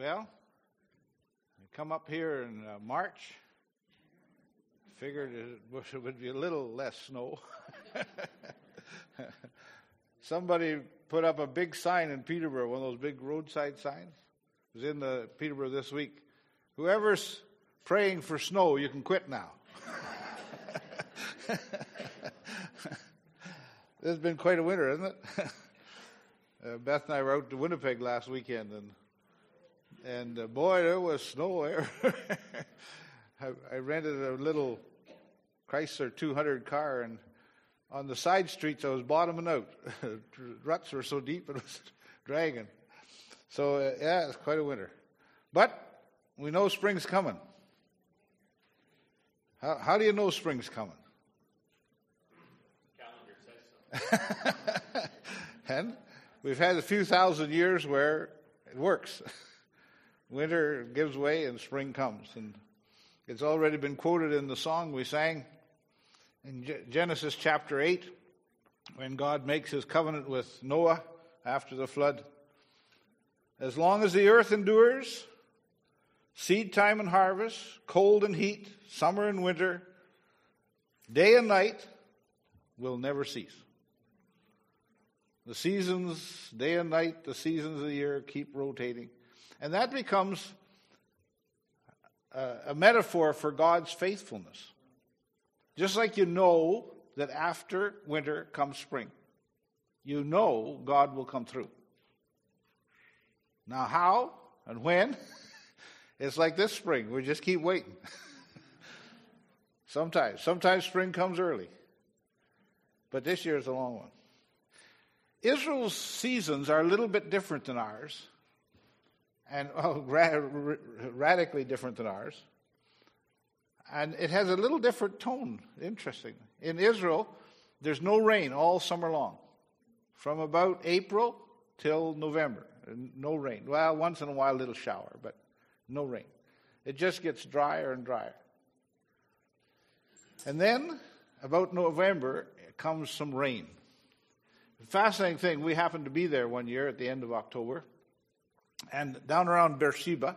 Well, I come up here in uh, March. Figured it would be a little less snow. Somebody put up a big sign in Peterborough, one of those big roadside signs. It was in the Peterborough this week. Whoever's praying for snow, you can quit now. this has been quite a winter, isn't it? uh, Beth and I were out to Winnipeg last weekend, and and uh, boy, there was snow there. I, I rented a little Chrysler 200 car, and on the side streets I was bottoming out. Ruts were so deep it was dragging. So uh, yeah, it's quite a winter, but we know spring's coming. How, how do you know spring's coming? Calendar says so. and we've had a few thousand years where it works. Winter gives way and spring comes. And it's already been quoted in the song we sang in Genesis chapter 8 when God makes his covenant with Noah after the flood. As long as the earth endures, seed time and harvest, cold and heat, summer and winter, day and night will never cease. The seasons, day and night, the seasons of the year keep rotating. And that becomes a, a metaphor for God's faithfulness. Just like you know that after winter comes spring, you know God will come through. Now, how and when? It's like this spring. We just keep waiting. sometimes. Sometimes spring comes early. But this year is a long one. Israel's seasons are a little bit different than ours, and oh, ra- radically different than ours. And it has a little different tone, interesting. In Israel, there's no rain all summer long, from about April till November. No rain. Well, once in a while, a little shower, but no rain. It just gets drier and drier. And then, about November, comes some rain fascinating thing, we happened to be there one year at the end of October. And down around Beersheba,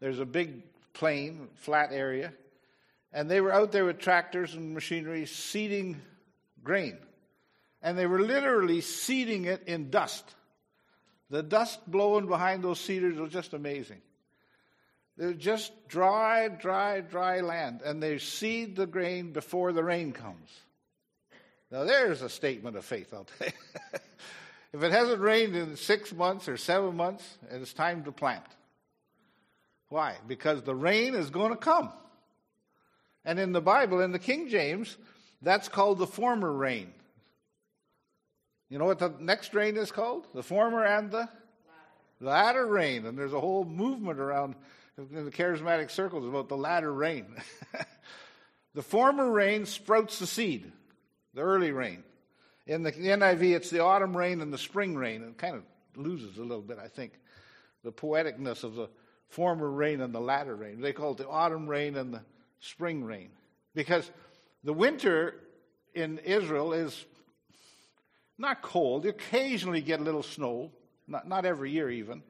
there's a big plain, flat area. And they were out there with tractors and machinery seeding grain. And they were literally seeding it in dust. The dust blowing behind those seeders was just amazing. They're just dry, dry, dry land. And they seed the grain before the rain comes. Now, there's a statement of faith, I'll tell you. if it hasn't rained in six months or seven months, it's time to plant. Why? Because the rain is going to come. And in the Bible, in the King James, that's called the former rain. You know what the next rain is called? The former and the latter, latter rain. And there's a whole movement around in the charismatic circles about the latter rain. the former rain sprouts the seed the early rain. In the NIV, it's the autumn rain and the spring rain. It kind of loses a little bit, I think, the poeticness of the former rain and the latter rain. They call it the autumn rain and the spring rain. Because the winter in Israel is not cold. You occasionally get a little snow, not, not every year even,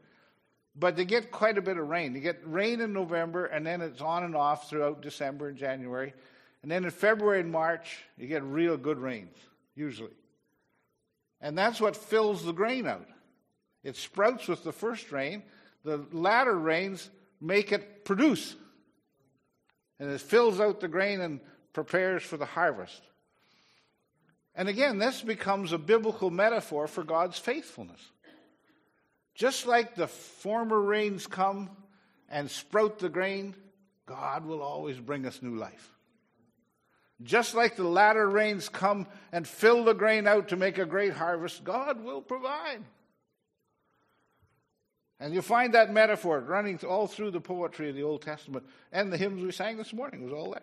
but they get quite a bit of rain. They get rain in November, and then it's on and off throughout December and January. And then in February and March, you get real good rains, usually. And that's what fills the grain out. It sprouts with the first rain, the latter rains make it produce. And it fills out the grain and prepares for the harvest. And again, this becomes a biblical metaphor for God's faithfulness. Just like the former rains come and sprout the grain, God will always bring us new life. Just like the latter rains come and fill the grain out to make a great harvest, God will provide. And you find that metaphor running all through the poetry of the Old Testament and the hymns we sang this morning was all there.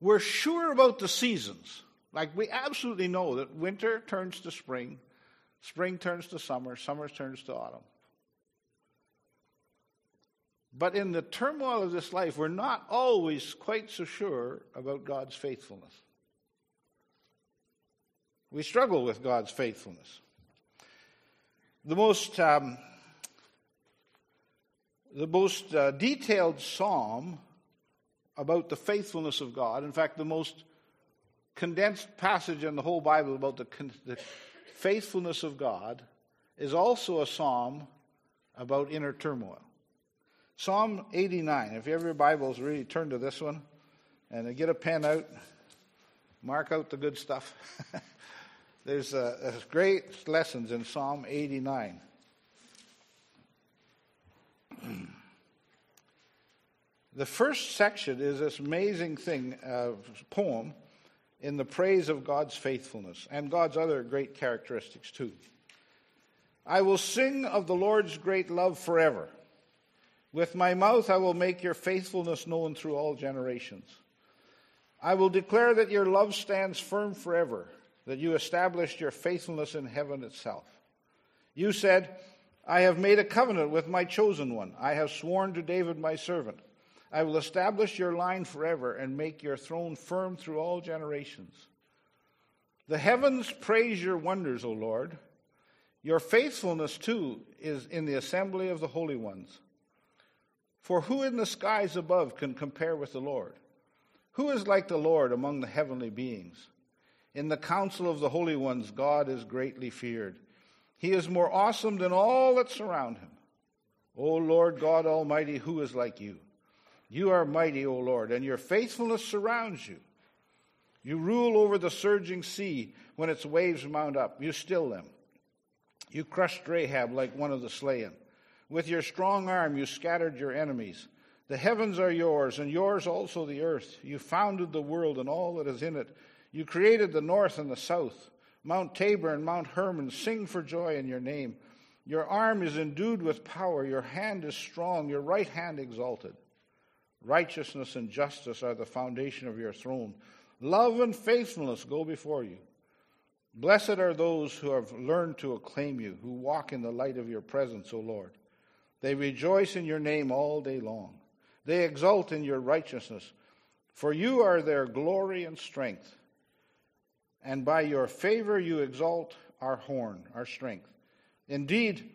We're sure about the seasons. Like we absolutely know that winter turns to spring, spring turns to summer, summer turns to autumn. But in the turmoil of this life, we're not always quite so sure about God's faithfulness. We struggle with God's faithfulness. the most um, the most uh, detailed psalm about the faithfulness of God. In fact, the most condensed passage in the whole Bible about the, the faithfulness of God is also a psalm about inner turmoil. Psalm 89. If you have your Bibles, really turn to this one and get a pen out, mark out the good stuff. There's, uh, there's great lessons in Psalm 89. the first section is this amazing thing, uh, poem in the praise of God's faithfulness and God's other great characteristics too. I will sing of the Lord's great love forever. With my mouth I will make your faithfulness known through all generations. I will declare that your love stands firm forever, that you established your faithfulness in heaven itself. You said, I have made a covenant with my chosen one. I have sworn to David my servant. I will establish your line forever and make your throne firm through all generations. The heavens praise your wonders, O Lord. Your faithfulness, too, is in the assembly of the holy ones. For who in the skies above can compare with the Lord? Who is like the Lord among the heavenly beings? In the council of the holy ones, God is greatly feared. He is more awesome than all that surround him. O Lord God Almighty, who is like you? You are mighty, O Lord, and your faithfulness surrounds you. You rule over the surging sea when its waves mount up. You still them. You crushed Rahab like one of the slain. With your strong arm, you scattered your enemies. The heavens are yours, and yours also the earth. You founded the world and all that is in it. You created the north and the south. Mount Tabor and Mount Hermon sing for joy in your name. Your arm is endued with power. Your hand is strong. Your right hand exalted. Righteousness and justice are the foundation of your throne. Love and faithfulness go before you. Blessed are those who have learned to acclaim you, who walk in the light of your presence, O Lord. They rejoice in your name all day long. They exult in your righteousness, for you are their glory and strength. And by your favor you exalt our horn, our strength. Indeed,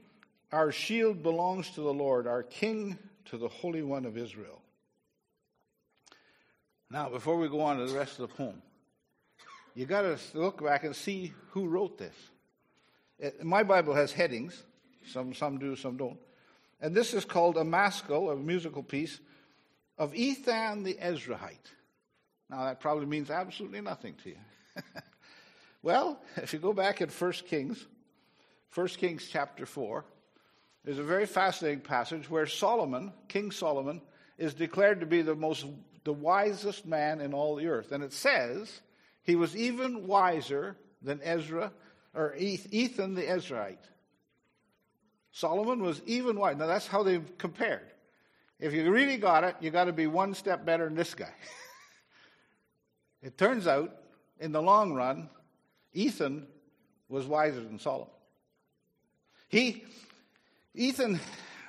our shield belongs to the Lord, our King to the Holy One of Israel. Now, before we go on to the rest of the poem, you got to look back and see who wrote this. It, my Bible has headings. Some, some do, some don't. And this is called a maskil, a musical piece, of Ethan the Ezrahite. Now, that probably means absolutely nothing to you. well, if you go back at 1 Kings, 1 Kings chapter 4, there's a very fascinating passage where Solomon, King Solomon, is declared to be the most the wisest man in all the earth. And it says he was even wiser than Ezra or Ethan the Ezrahite. Solomon was even wise. Now that's how they've compared. If you really got it, you got to be one step better than this guy. it turns out, in the long run, Ethan was wiser than Solomon. He, Ethan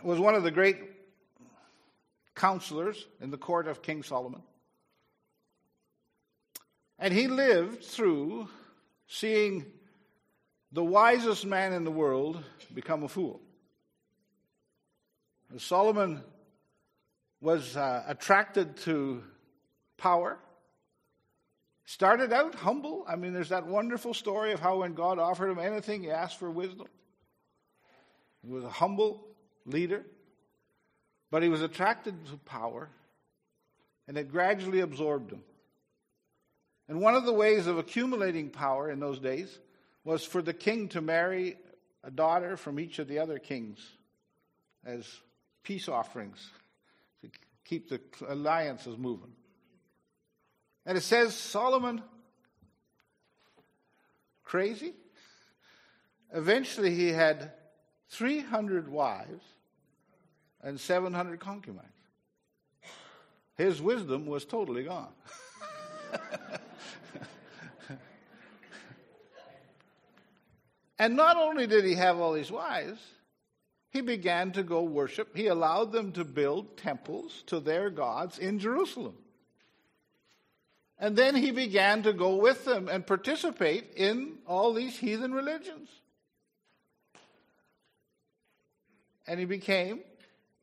was one of the great counselors in the court of King Solomon. And he lived through seeing the wisest man in the world become a fool. And Solomon was uh, attracted to power. Started out humble. I mean, there's that wonderful story of how when God offered him anything, he asked for wisdom. He was a humble leader. But he was attracted to power, and it gradually absorbed him. And one of the ways of accumulating power in those days was for the king to marry a daughter from each of the other kings as peace offerings to keep the alliances moving. And it says Solomon, crazy. Eventually, he had 300 wives and 700 concubines. His wisdom was totally gone. and not only did he have all these wives, he began to go worship. He allowed them to build temples to their gods in Jerusalem. And then he began to go with them and participate in all these heathen religions. and he became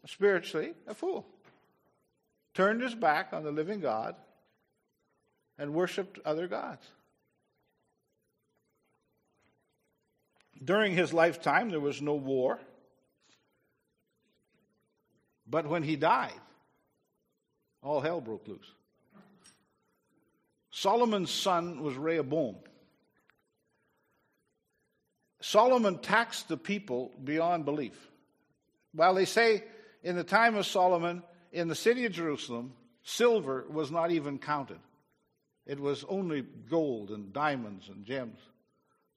spiritually a fool. Turned his back on the living God and worshiped other gods. During his lifetime, there was no war. But when he died, all hell broke loose. Solomon's son was Rehoboam. Solomon taxed the people beyond belief. While they say in the time of Solomon, in the city of Jerusalem, silver was not even counted. It was only gold and diamonds and gems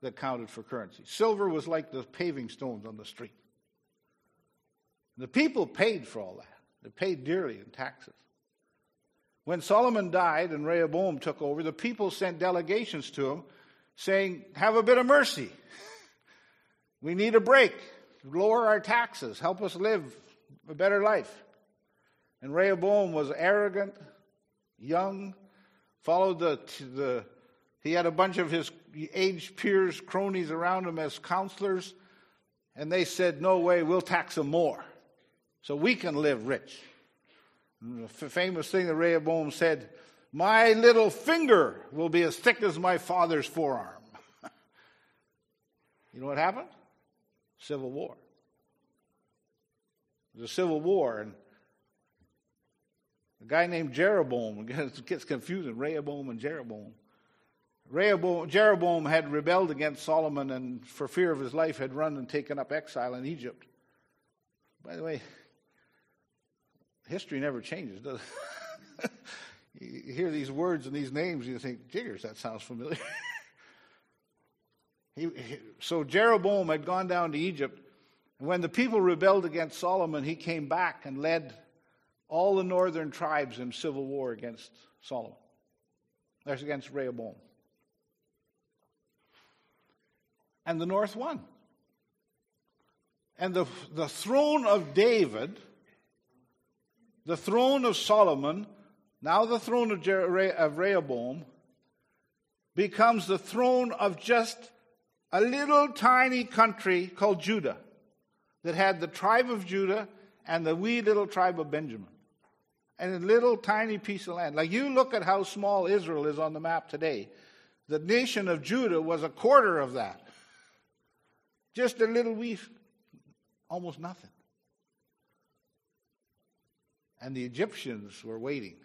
that counted for currency. Silver was like the paving stones on the street. The people paid for all that. They paid dearly in taxes. When Solomon died and Rehoboam took over, the people sent delegations to him saying, Have a bit of mercy. we need a break. Lower our taxes. Help us live a better life. And Rehoboam was arrogant, young, followed the, the he had a bunch of his aged peers, cronies around him as counselors, and they said, No way, we'll tax them more so we can live rich. The famous thing that Rehoboam said, My little finger will be as thick as my father's forearm. you know what happened? Civil war. There's a civil war, and a guy named Jeroboam, it gets confusing, Rehoboam and Jeroboam. Rehoboam, Jeroboam had rebelled against Solomon and, for fear of his life, had run and taken up exile in Egypt. By the way, history never changes, does it? you hear these words and these names, you think, jiggers, that sounds familiar. he, he, so Jeroboam had gone down to Egypt. And when the people rebelled against Solomon, he came back and led all the northern tribes in civil war against Solomon. That's against Rehoboam. And the north won. And the, the throne of David, the throne of Solomon, now the throne of, of Rehoboam, becomes the throne of just a little tiny country called Judah that had the tribe of Judah and the wee little tribe of Benjamin. And a little tiny piece of land. Like you look at how small Israel is on the map today. The nation of Judah was a quarter of that. Just a little wee, almost nothing. And the Egyptians were waiting.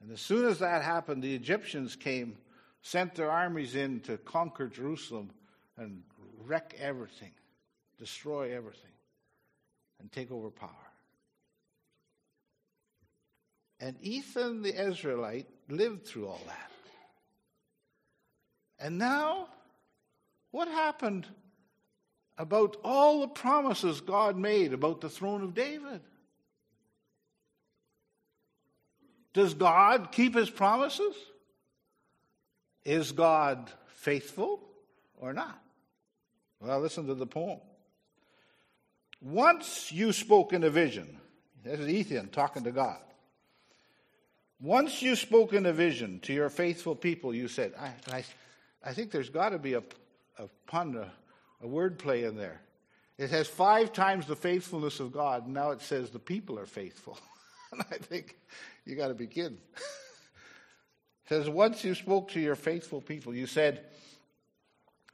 And as soon as that happened, the Egyptians came, sent their armies in to conquer Jerusalem and wreck everything, destroy everything, and take over power. And Ethan the Ezrahite lived through all that. And now what happened about all the promises God made about the throne of David? Does God keep his promises? Is God faithful or not? Well, listen to the poem. Once you spoke in a vision. This is Ethan talking to God. Once you spoke in a vision to your faithful people, you said, I, I, I think there's got to be a a pun, a, a word play in there. It has five times the faithfulness of God, and now it says the people are faithful. and I think you got to begin. says, Once you spoke to your faithful people, you said,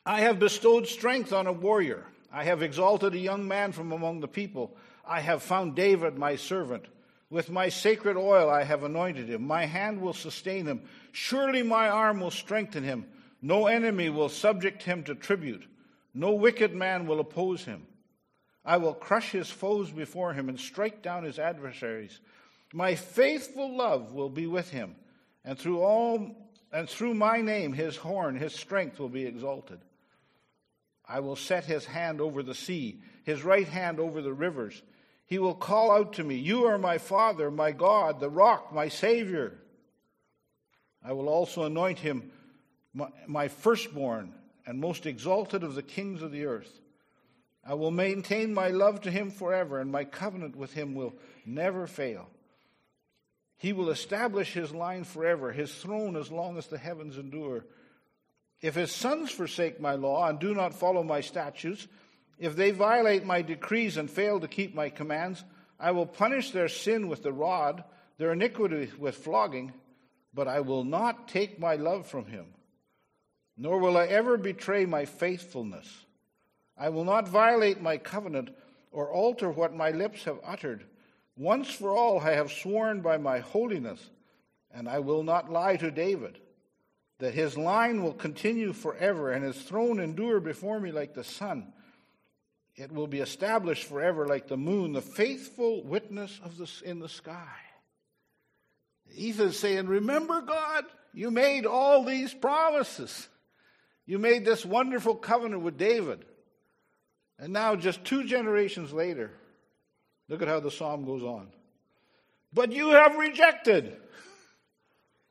I have bestowed strength on a warrior. I have exalted a young man from among the people. I have found David, my servant. With my sacred oil I have anointed him. My hand will sustain him. Surely my arm will strengthen him. No enemy will subject him to tribute. No wicked man will oppose him. I will crush his foes before him and strike down his adversaries. My faithful love will be with him, and through all and through my name his horn, his strength will be exalted. I will set his hand over the sea, his right hand over the rivers. He will call out to me, You are my Father, my God, the rock, my Savior. I will also anoint him my, firstborn and most exalted of the kings of the earth. I will maintain my love to him forever, and my covenant with him will never fail. He will establish his line forever, his throne as long as the heavens endure. If his sons forsake my law and do not follow my statutes, If they violate my decrees and fail to keep my commands, I will punish their sin with the rod, their iniquity with flogging, but I will not take my love from him, nor will I ever betray my faithfulness. I will not violate my covenant or alter what my lips have uttered. Once for all I have sworn by my holiness, and I will not lie to David, that his line will continue forever and his throne endure before me like the sun. It will be established forever like the moon, the faithful witness of in the sky. Ethan's saying, Remember, God, you made all these promises. You made this wonderful covenant with David. And now, just two generations later, look at how the psalm goes on. But you have rejected,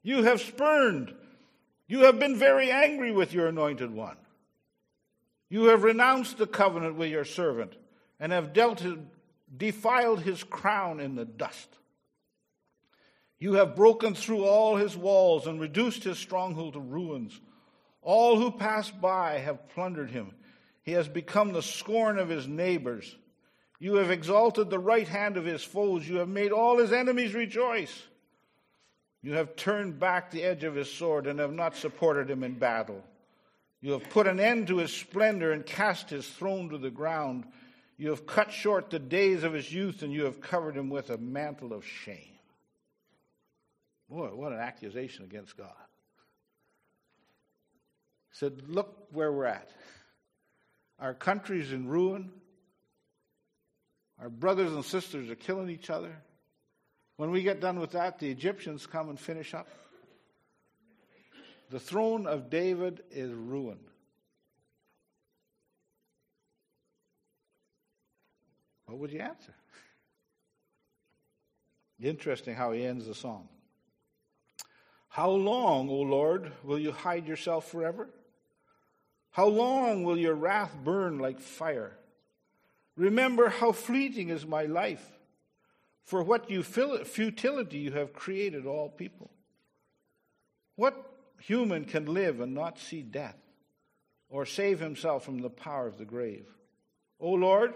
you have spurned, you have been very angry with your anointed one. You have renounced the covenant with your servant and have dealt, defiled his crown in the dust. You have broken through all his walls and reduced his stronghold to ruins. All who pass by have plundered him. He has become the scorn of his neighbors. You have exalted the right hand of his foes. You have made all his enemies rejoice. You have turned back the edge of his sword and have not supported him in battle. You have put an end to his splendor and cast his throne to the ground. You have cut short the days of his youth and you have covered him with a mantle of shame. Boy, what an accusation against God. He said, Look where we're at. Our country's in ruin. Our brothers and sisters are killing each other. When we get done with that, the Egyptians come and finish up. The throne of David is ruined. What would you answer? Interesting how he ends the song. How long, O Lord, will you hide yourself forever? How long will your wrath burn like fire? Remember how fleeting is my life. For what futility you have created all people. What human can live and not see death, or save himself from the power of the grave? O Lord,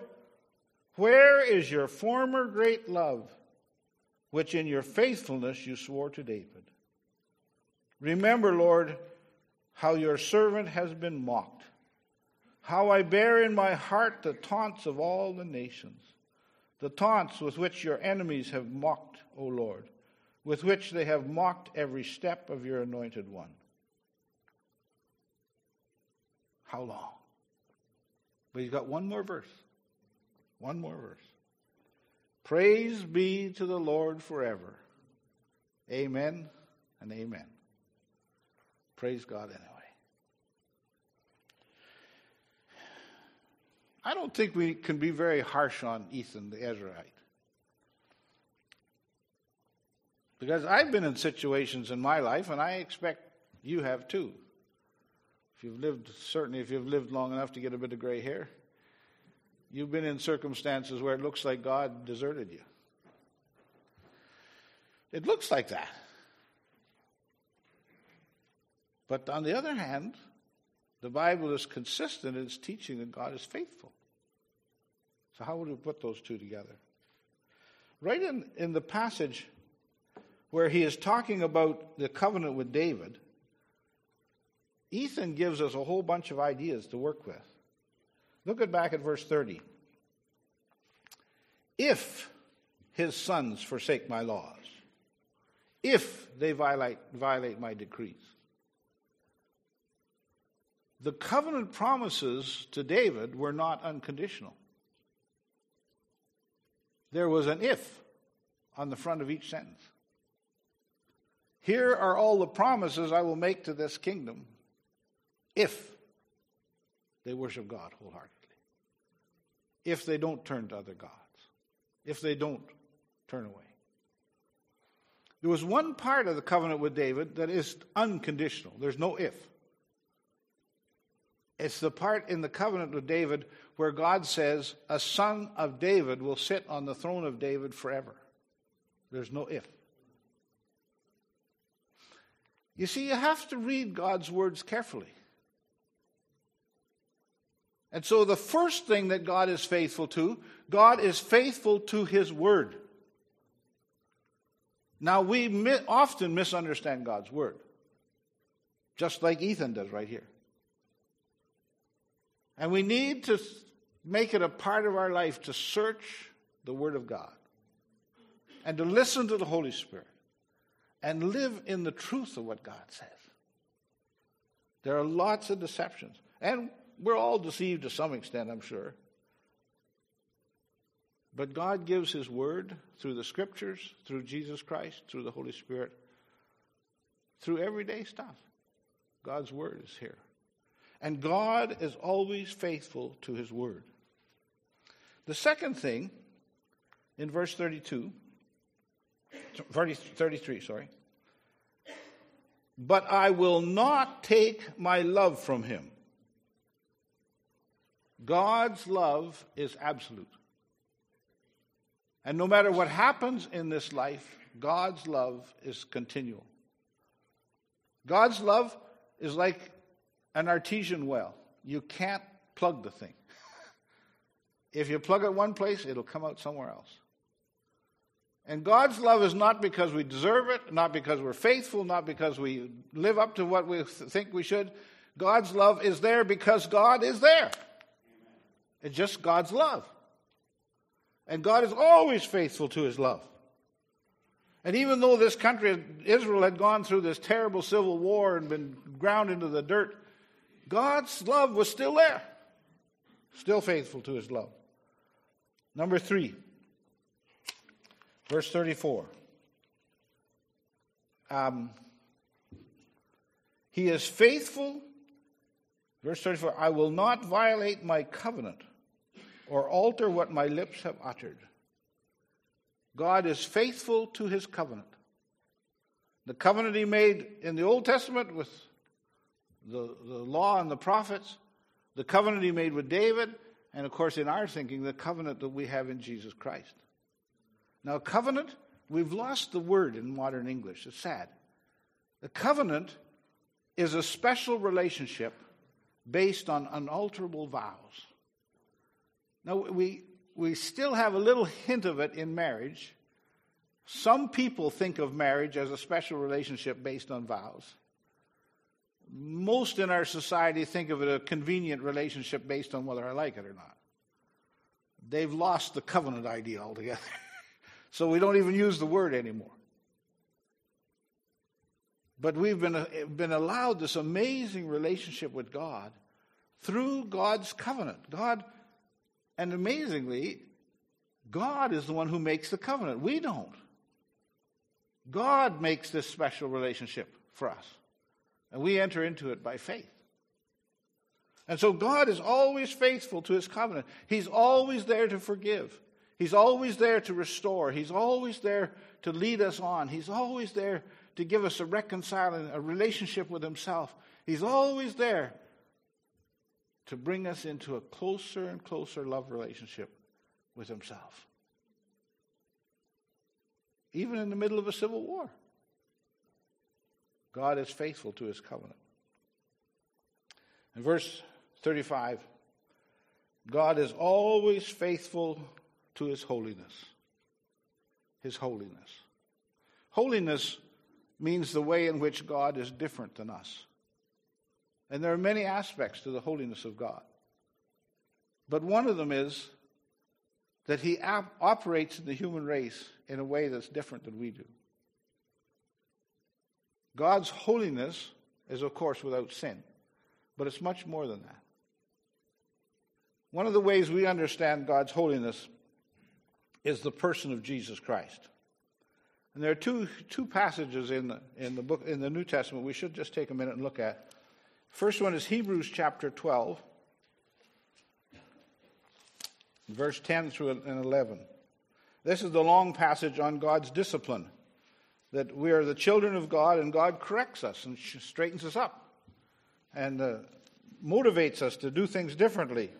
where is your former great love, which in your faithfulness you swore to David? Remember, Lord, how your servant has been mocked, how I bear in my heart the taunts of all the nations, the taunts with which your enemies have mocked, O Lord, with which they have mocked every step of your anointed one. How long? But he's got one more verse. One more verse. Praise be to the Lord forever. Amen and amen. Praise God anyway. I don't think we can be very harsh on Ethan the Ezrahite. Because I've been in situations in my life, and I expect you have too. If you've lived, certainly if you've lived long enough to get a bit of gray hair, you've been in circumstances where it looks like God deserted you. It looks like that. But on the other hand, the Bible is consistent in its teaching that God is faithful. So, how would we put those two together? Right in, in the passage where he is talking about the covenant with David, Ethan gives us a whole bunch of ideas to work with. Look at back at verse 30. If his sons forsake my laws, if they violate, violate my decrees, the covenant promises to David were not unconditional. There was an if on the front of each sentence. Here are all the promises I will make to this kingdom if they worship God wholeheartedly, if they don't turn to other gods, if they don't turn away. There was one part of the covenant with David that is unconditional. There's no if. It's the part in the covenant with David where God says, A son of David will sit on the throne of David forever. There's no if. You see, you have to read God's words carefully. And so the first thing that God is faithful to, God is faithful to his word. Now, we often misunderstand God's word, just like Ethan does right here. And we need to make it a part of our life to search the word of God and to listen to the Holy Spirit and live in the truth of what God says. There are lots of deceptions. And we're all deceived to some extent, I'm sure. But God gives His Word through the Scriptures, through Jesus Christ, through the Holy Spirit, through everyday stuff. God's Word is here. And God is always faithful to His Word. The second thing, in verse 32, 33, sorry. But I will not take my love from him. God's love is absolute. And no matter what happens in this life, God's love is continual. God's love is like an artesian well. You can't plug the thing. If you plug it one place, it'll come out somewhere else. And God's love is not because we deserve it, not because we're faithful, not because we live up to what we think we should. God's love is there because God is there. It's just God's love. And God is always faithful to his love. And even though this country, Israel, had gone through this terrible civil war and been ground into the dirt, God's love was still there. Still faithful to his love. Number three, verse 34. Um, he is faithful. Verse 34 I will not violate my covenant or alter what my lips have uttered. God is faithful to his covenant. The covenant he made in the Old Testament with the, the law and the prophets, the covenant he made with David, and of course, in our thinking, the covenant that we have in Jesus Christ. Now, covenant, we've lost the word in modern English. It's sad. The covenant is a special relationship based on unalterable vows. Now, we, we still have a little hint of it in marriage. Some people think of marriage as a special relationship based on vows. Most in our society think of it a convenient relationship based on whether I like it or not. They've lost the covenant idea altogether. so we don't even use the word anymore. But we've been, uh, been allowed this amazing relationship with God through God's covenant. God and amazingly, God is the one who makes the covenant. We don't. God makes this special relationship for us. And we enter into it by faith. And so God is always faithful to his covenant. He's always there to forgive. He's always there to restore. He's always there to lead us on. He's always there to give us a reconciling, a relationship with himself. He's always there to bring us into a closer and closer love relationship with Himself. Even in the middle of a civil war, God is faithful to His covenant. In verse 35, God is always faithful to His holiness. His holiness. Holiness means the way in which God is different than us. And there are many aspects to the holiness of God. But one of them is that he operates in the human race in a way that's different than we do. God's holiness is, of course, without sin, but it's much more than that. One of the ways we understand God's holiness is the person of Jesus Christ. And there are two, two passages in the, in the book in the New Testament we should just take a minute and look at. First one is Hebrews chapter 12, verse 10 through 11. This is the long passage on God's discipline that we are the children of God and God corrects us and straightens us up and uh, motivates us to do things differently.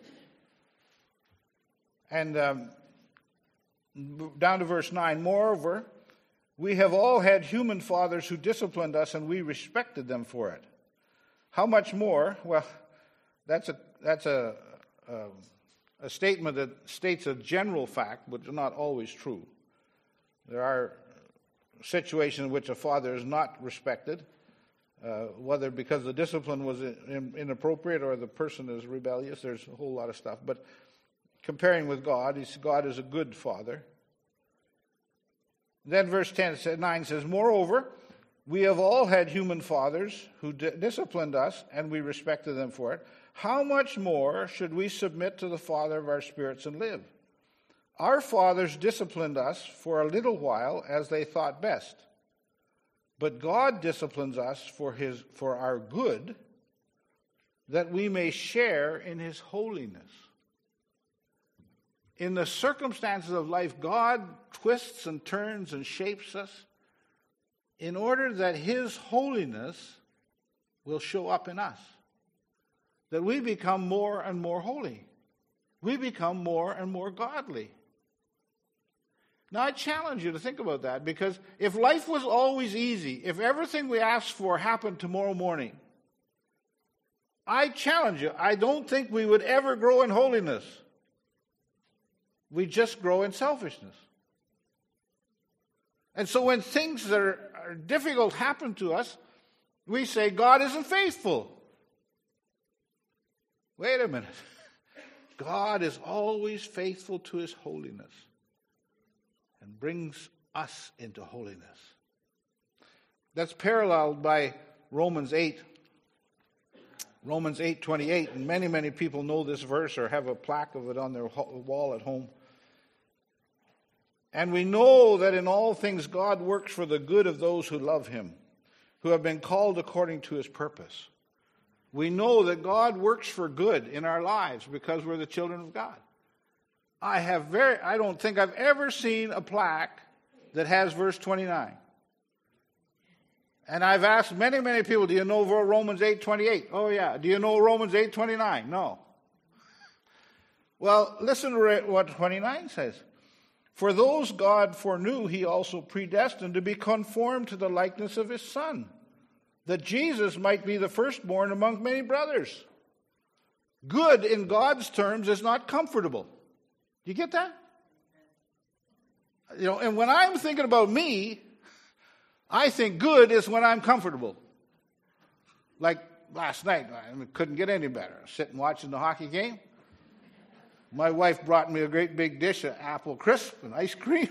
And um, down to verse 9, moreover, we have all had human fathers who disciplined us and we respected them for it. How much more? Well, that's a, that's a, uh, a statement that states a general fact, but not always true. There are situations in which a father is not respected, uh, whether because the discipline was in, inappropriate or the person is rebellious. There's a whole lot of stuff. But comparing with God, God is a good father. Then verse 10, 9 says, Moreover, we have all had human fathers who d- disciplined us, and we respected them for it. How much more should we submit to the Father of our spirits and live? Our fathers disciplined us for a little while as they thought best. But God disciplines us for, his, for our good, that we may share in his holiness. In the circumstances of life, God twists and turns and shapes us in order that his holiness will show up in us. That we become more and more holy. We become more and more godly. Now, I challenge you to think about that because if life was always easy, if everything we asked for happened tomorrow morning, I challenge you, I don't think we would ever grow in holiness. We just grow in selfishness. And so when things that are, are difficult happen to us, we say, God isn't faithful. Wait a minute. God is always faithful to his holiness and brings us into holiness. That's paralleled by Romans 8. Romans 8:28 and many many people know this verse or have a plaque of it on their wall at home. And we know that in all things God works for the good of those who love him, who have been called according to his purpose. We know that God works for good in our lives because we're the children of God. I have very I don't think I've ever seen a plaque that has verse 29. And I've asked many, many people, do you know Romans 8:28? Oh yeah. Do you know Romans 8:29? No. Well, listen to what 29 says. For those God foreknew, he also predestined to be conformed to the likeness of his son, that Jesus might be the firstborn among many brothers. Good in God's terms is not comfortable. Do you get that? You know, and when I'm thinking about me, I think good is when I'm comfortable. Like last night, I couldn't get any better. Sitting watching the hockey game. My wife brought me a great big dish of apple crisp and ice cream.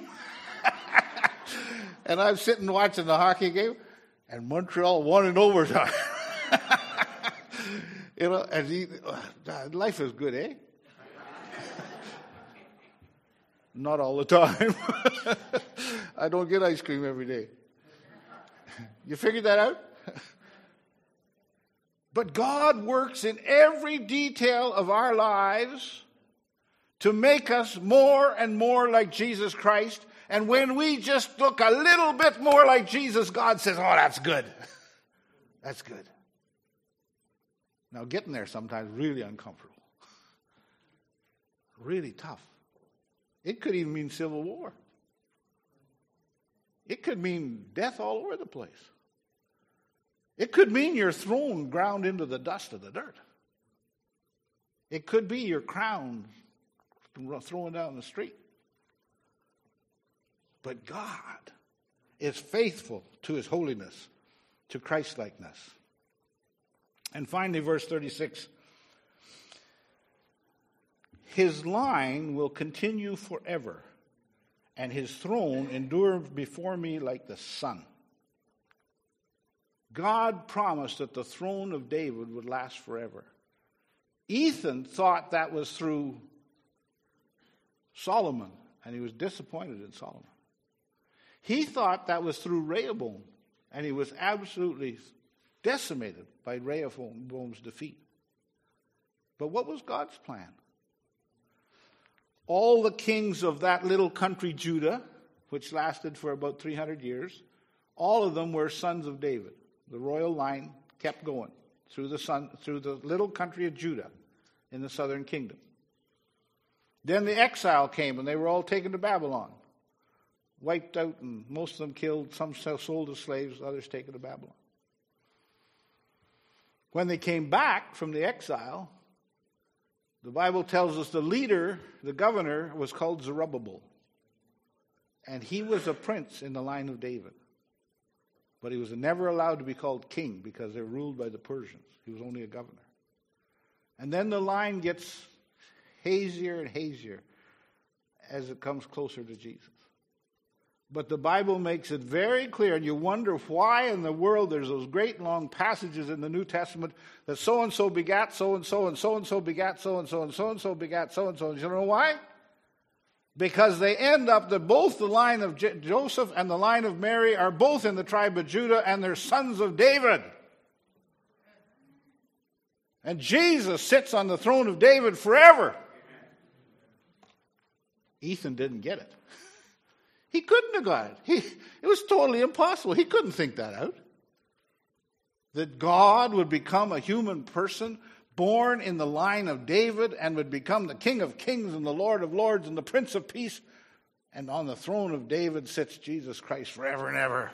and I'm sitting watching the hockey game, and Montreal won in overtime. you know, and he, uh, life is good, eh? Not all the time. I don't get ice cream every day. You figured that out? But God works in every detail of our lives to make us more and more like Jesus Christ. And when we just look a little bit more like Jesus, God says, Oh, that's good. That's good. Now, getting there sometimes really uncomfortable, really tough. It could even mean civil war. It could mean death all over the place. It could mean your throne ground into the dust of the dirt. It could be your crown thrown down the street. But God is faithful to his holiness, to Christlikeness. And finally, verse 36 his line will continue forever, and his throne endure before me like the sun. God promised that the throne of David would last forever. Ethan thought that was through Solomon, and he was disappointed in Solomon. He thought that was through Rehoboam, and he was absolutely decimated by Rehoboam's defeat. But what was God's plan? All the kings of that little country, Judah, which lasted for about 300 years, all of them were sons of David. The royal line kept going through the, through the little country of Judah in the southern kingdom. Then the exile came and they were all taken to Babylon, wiped out, and most of them killed, some sold as slaves, others taken to Babylon. When they came back from the exile, The Bible tells us the leader, the governor, was called Zerubbabel. And he was a prince in the line of David. But he was never allowed to be called king because they were ruled by the Persians. He was only a governor. And then the line gets hazier and hazier as it comes closer to Jesus. But the Bible makes it very clear, and you wonder why in the world there's those great long passages in the New Testament that so and so begat so and so, and so and so begat so and so, and so and so begat so and so. You know why? Because they end up that both the line of J- Joseph and the line of Mary are both in the tribe of Judah, and they're sons of David. And Jesus sits on the throne of David forever. Ethan didn't get it. He couldn't have got it. He, it was totally impossible. He couldn't think that out. That God would become a human person born in the line of David and would become the King of kings and the Lord of lords and the Prince of peace. And on the throne of David sits Jesus Christ forever and ever.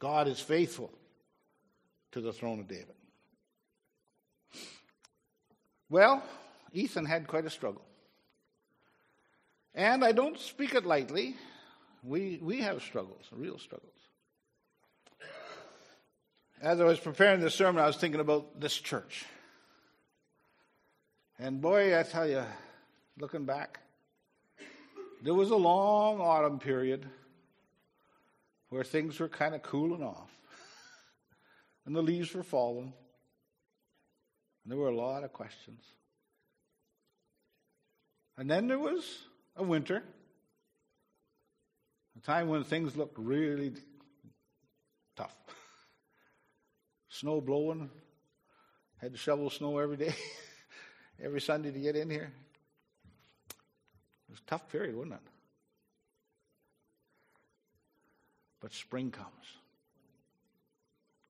God is faithful to the throne of David. Well, Ethan had quite a struggle. And I don't speak it lightly. We, we have struggles, real struggles. As I was preparing this sermon, I was thinking about this church. And boy, I tell you, looking back, there was a long autumn period where things were kind of cooling off. And the leaves were falling. And there were a lot of questions. And then there was a winter a time when things looked really tough. Snow blowing, had to shovel snow every day, every Sunday to get in here. It was a tough period, wasn't it? But spring comes.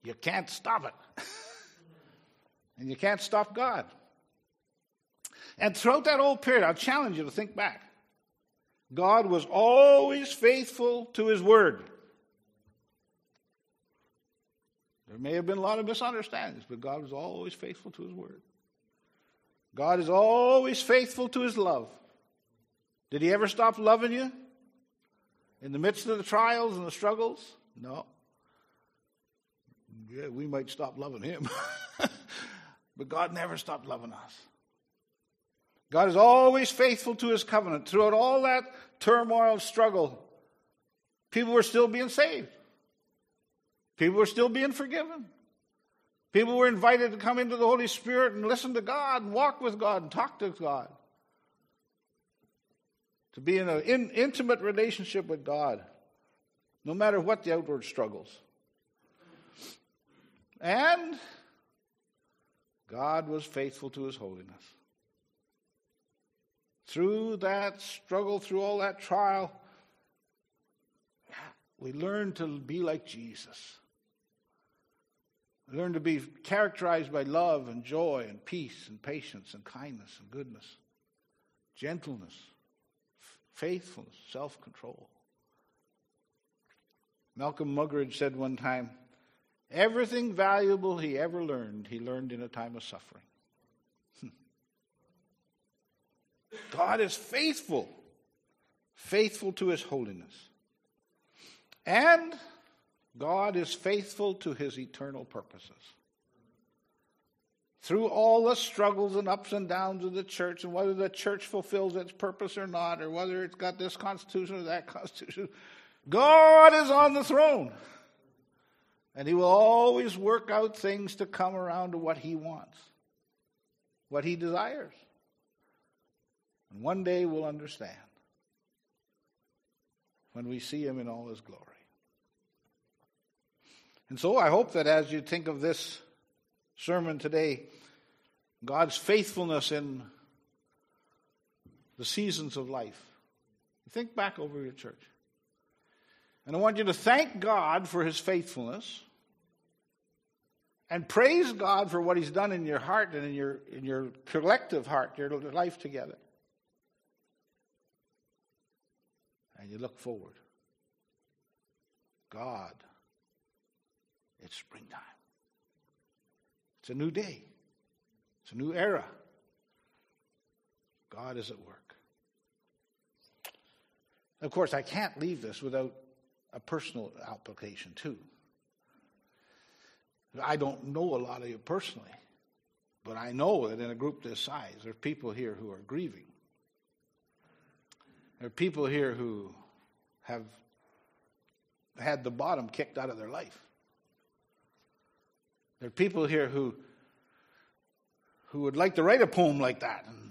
You can't stop it. and you can't stop God. And throughout that whole period, I'll challenge you to think back. God was always faithful to his word. There may have been a lot of misunderstandings, but God was always faithful to his word. God is always faithful to his love. Did he ever stop loving you in the midst of the trials and the struggles? No. Yeah, we might stop loving him. but God never stopped loving us. God is always faithful to his covenant. Throughout all that turmoil and struggle, people were still being saved. People were still being forgiven. People were invited to come into the Holy Spirit and listen to God and walk with God and talk to God. To be in an in, intimate relationship with God, no matter what the outward struggles. And God was faithful to his holiness through that struggle, through all that trial, we learn to be like Jesus. We learn to be characterized by love and joy and peace and patience and kindness and goodness, gentleness, faithfulness, self control. Malcolm Muggeridge said one time, Everything valuable he ever learned, he learned in a time of suffering. God is faithful, faithful to his holiness. And God is faithful to his eternal purposes. Through all the struggles and ups and downs of the church, and whether the church fulfills its purpose or not, or whether it's got this constitution or that constitution, God is on the throne. And he will always work out things to come around to what he wants, what he desires. And one day we'll understand when we see him in all his glory. And so I hope that as you think of this sermon today, God's faithfulness in the seasons of life, think back over your church. And I want you to thank God for his faithfulness and praise God for what he's done in your heart and in your, in your collective heart, your life together. And you look forward. God, it's springtime. It's a new day, it's a new era. God is at work. Of course, I can't leave this without a personal application, too. I don't know a lot of you personally, but I know that in a group this size, there are people here who are grieving. There are people here who have had the bottom kicked out of their life. There are people here who, who would like to write a poem like that and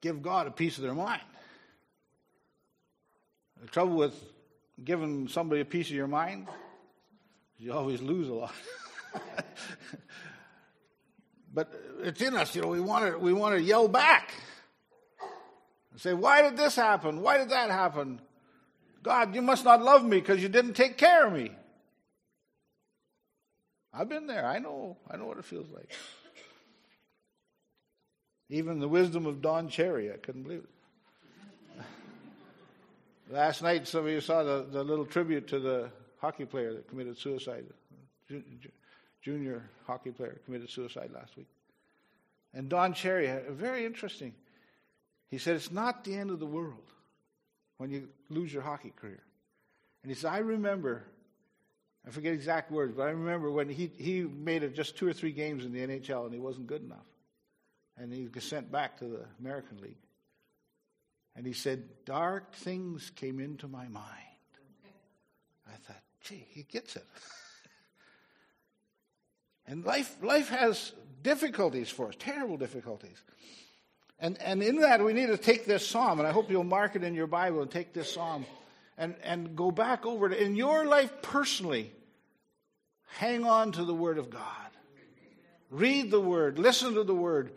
give God a piece of their mind. The trouble with giving somebody a piece of your mind is you always lose a lot. but it's in us, you know, we want to, we want to yell back and say, Why did this happen? Why did that happen? God, you must not love me because you didn't take care of me. I've been there. I know. I know what it feels like. Even the wisdom of Don Cherry, I couldn't believe it. Last night, some of you saw the, the little tribute to the hockey player that committed suicide. Junior hockey player committed suicide last week. And Don Cherry, very interesting. He said, It's not the end of the world when you lose your hockey career. And he said, I remember, I forget exact words, but I remember when he, he made it just two or three games in the NHL and he wasn't good enough. And he was sent back to the American League. And he said, Dark things came into my mind. I thought, gee, he gets it. and life, life has difficulties for us, terrible difficulties. And, and in that, we need to take this psalm, and I hope you'll mark it in your Bible and take this psalm and, and go back over it. In your life personally, hang on to the Word of God. Read the Word, listen to the Word,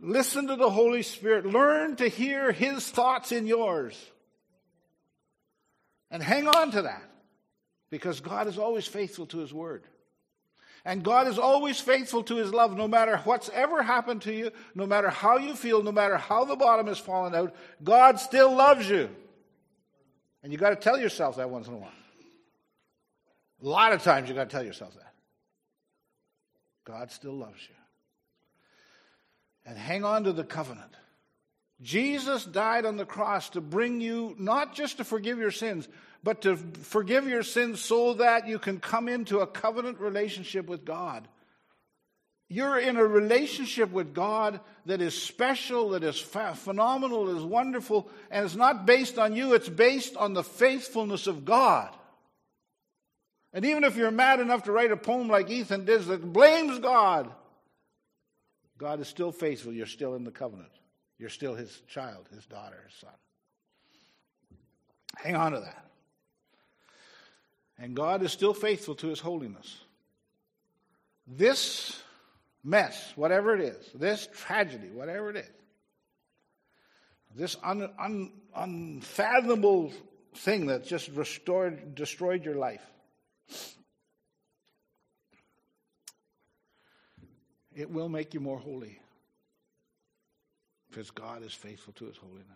listen to the Holy Spirit, learn to hear His thoughts in yours. And hang on to that because God is always faithful to His Word. And God is always faithful to his love, no matter what's ever happened to you, no matter how you feel, no matter how the bottom has fallen out, God still loves you. And you got to tell yourself that once in a while. A lot of times you got to tell yourself that. God still loves you. And hang on to the covenant. Jesus died on the cross to bring you not just to forgive your sins, but to forgive your sins so that you can come into a covenant relationship with God. You're in a relationship with God that is special, that is phenomenal, that is wonderful, and it's not based on you, it's based on the faithfulness of God. And even if you're mad enough to write a poem like Ethan did that blames God, God is still faithful. You're still in the covenant. You're still his child, his daughter, his son. Hang on to that. And God is still faithful to his holiness. This mess, whatever it is, this tragedy, whatever it is, this un, un, unfathomable thing that just restored, destroyed your life, it will make you more holy because God is faithful to his holiness.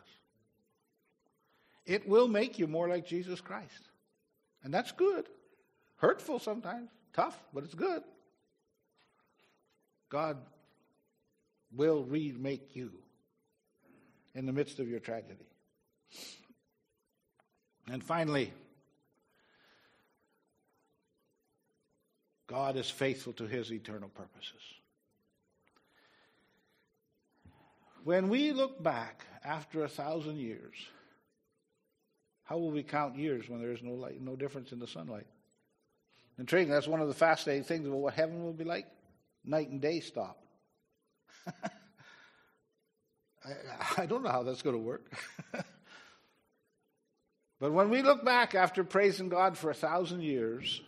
It will make you more like Jesus Christ. And that's good. Hurtful sometimes, tough, but it's good. God will remake you in the midst of your tragedy. And finally, God is faithful to his eternal purposes. When we look back after a thousand years, how will we count years when there is no light, no difference in the sunlight? Intriguing. That's one of the fascinating things about what heaven will be like. Night and day stop. I, I don't know how that's going to work. but when we look back after praising God for a thousand years,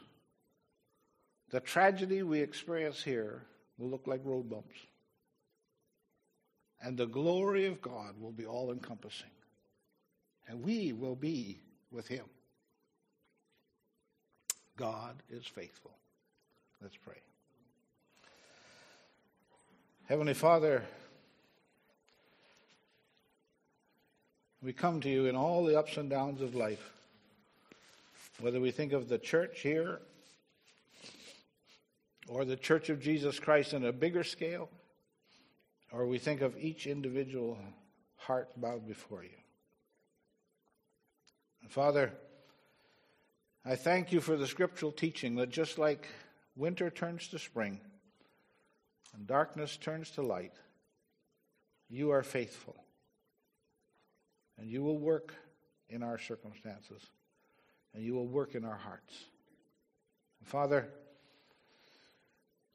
the tragedy we experience here will look like road bumps. And the glory of God will be all encompassing and we will be with him. God is faithful. Let's pray. Heavenly Father, we come to you in all the ups and downs of life. Whether we think of the church here or the church of Jesus Christ on a bigger scale, or we think of each individual heart bowed before you. Father, I thank you for the scriptural teaching that just like winter turns to spring and darkness turns to light, you are faithful. And you will work in our circumstances, and you will work in our hearts. Father,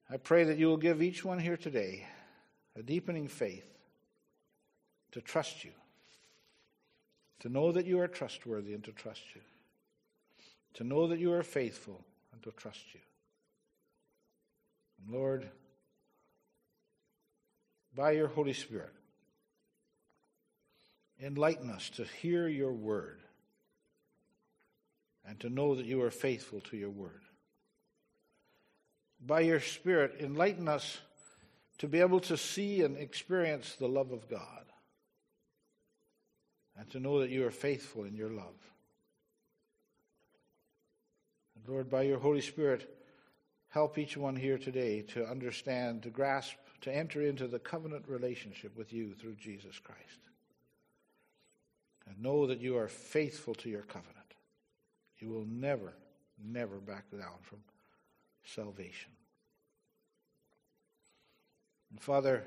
I pray that you will give each one here today a deepening faith to trust you, to know that you are trustworthy and to trust you, to know that you are faithful and to trust you. And Lord, by your Holy Spirit, enlighten us to hear your word and to know that you are faithful to your word. By your Spirit, enlighten us to be able to see and experience the love of God and to know that you are faithful in your love. And Lord, by your Holy Spirit, help each one here today to understand, to grasp, to enter into the covenant relationship with you through Jesus Christ. And know that you are faithful to your covenant. You will never, never back down from salvation. And Father,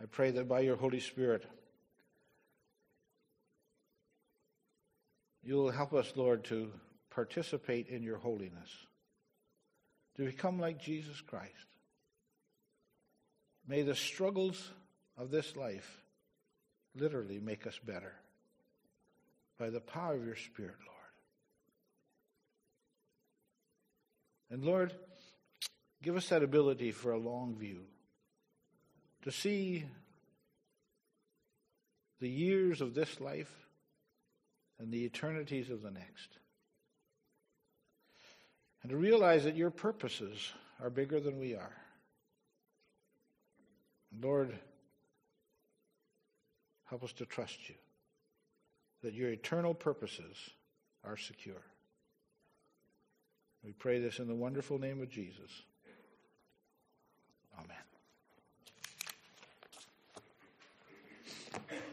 I pray that by your Holy Spirit, you will help us, Lord, to participate in your holiness, to become like Jesus Christ. May the struggles of this life literally make us better by the power of your Spirit, Lord. And Lord, give us that ability for a long view to see the years of this life and the eternities of the next. And to realize that your purposes are bigger than we are. Lord, help us to trust you, that your eternal purposes are secure. We pray this in the wonderful name of Jesus. Amen.